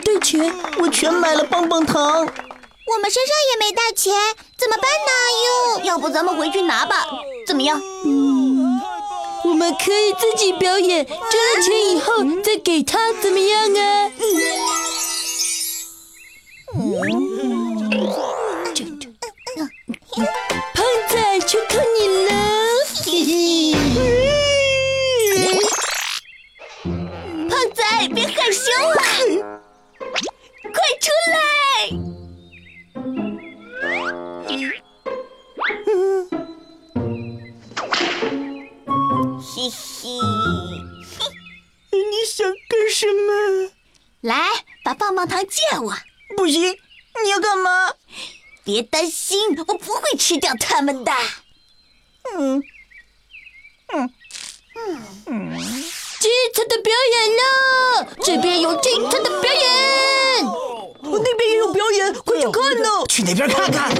带钱，我全买了棒棒糖。我们身上也没带钱，怎么办呢？哟，要不咱们回去拿吧？怎么样？嗯，我们可以自己表演，赚了钱以后再给他，怎么样啊？嗯胖仔，就靠你了！胖仔，别害羞啊，嘻嘻，你想干什么？来，把棒棒糖借我。不行，你要干嘛？别担心，我不会吃掉他们的。嗯嗯嗯，嗯精彩的表演呢！这边有精彩的表演，我那边也有表演，快去看呢！去那边看看。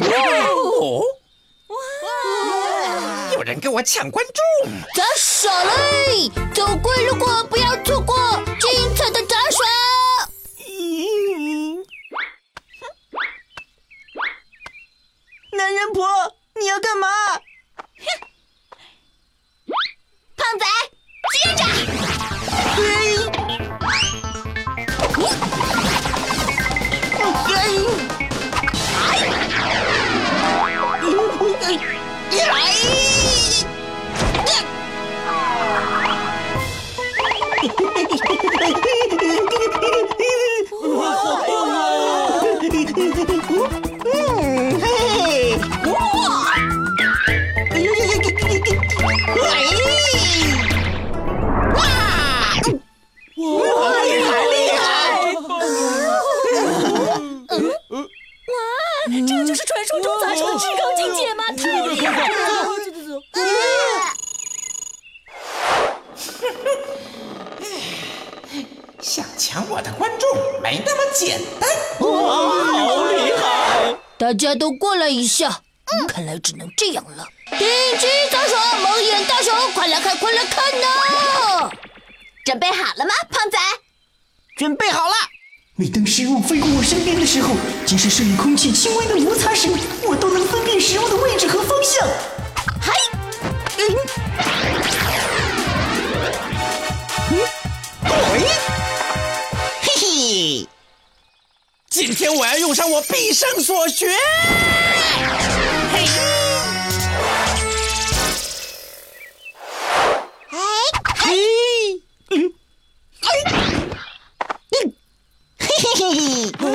人给我抢关注，杂耍嘞！走过路过不要错过精彩的杂耍。男人婆，你要干嘛？哼胖仔，接着！想抢我的观众没那么简单。哇，好厉害！大家都过来一下。嗯，看来只能这样了。顶级杂耍，蒙眼大手，快来看，快来看呐！准备好了吗，胖仔？准备好了。每当食物飞过我身边的时候，即使是与空气轻微的摩擦声，我都能分辨食物的位置和方向。今天我要用上我毕生所学。嘿，哎，嘿，嗯，哎，嗯，嘿。嘿。嘿，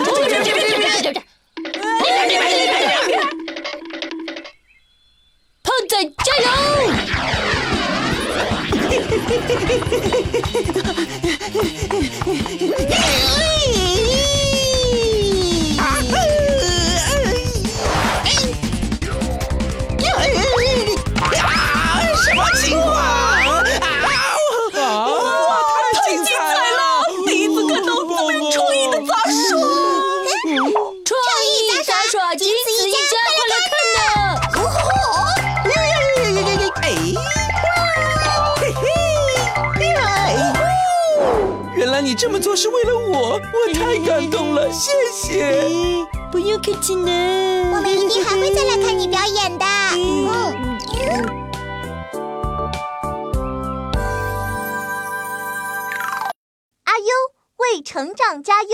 胖仔加油！你这么做是为了我，我太感动了，谢谢。不用客气呢，我们一定还会再来看你表演的。嗯。阿优为成长加油。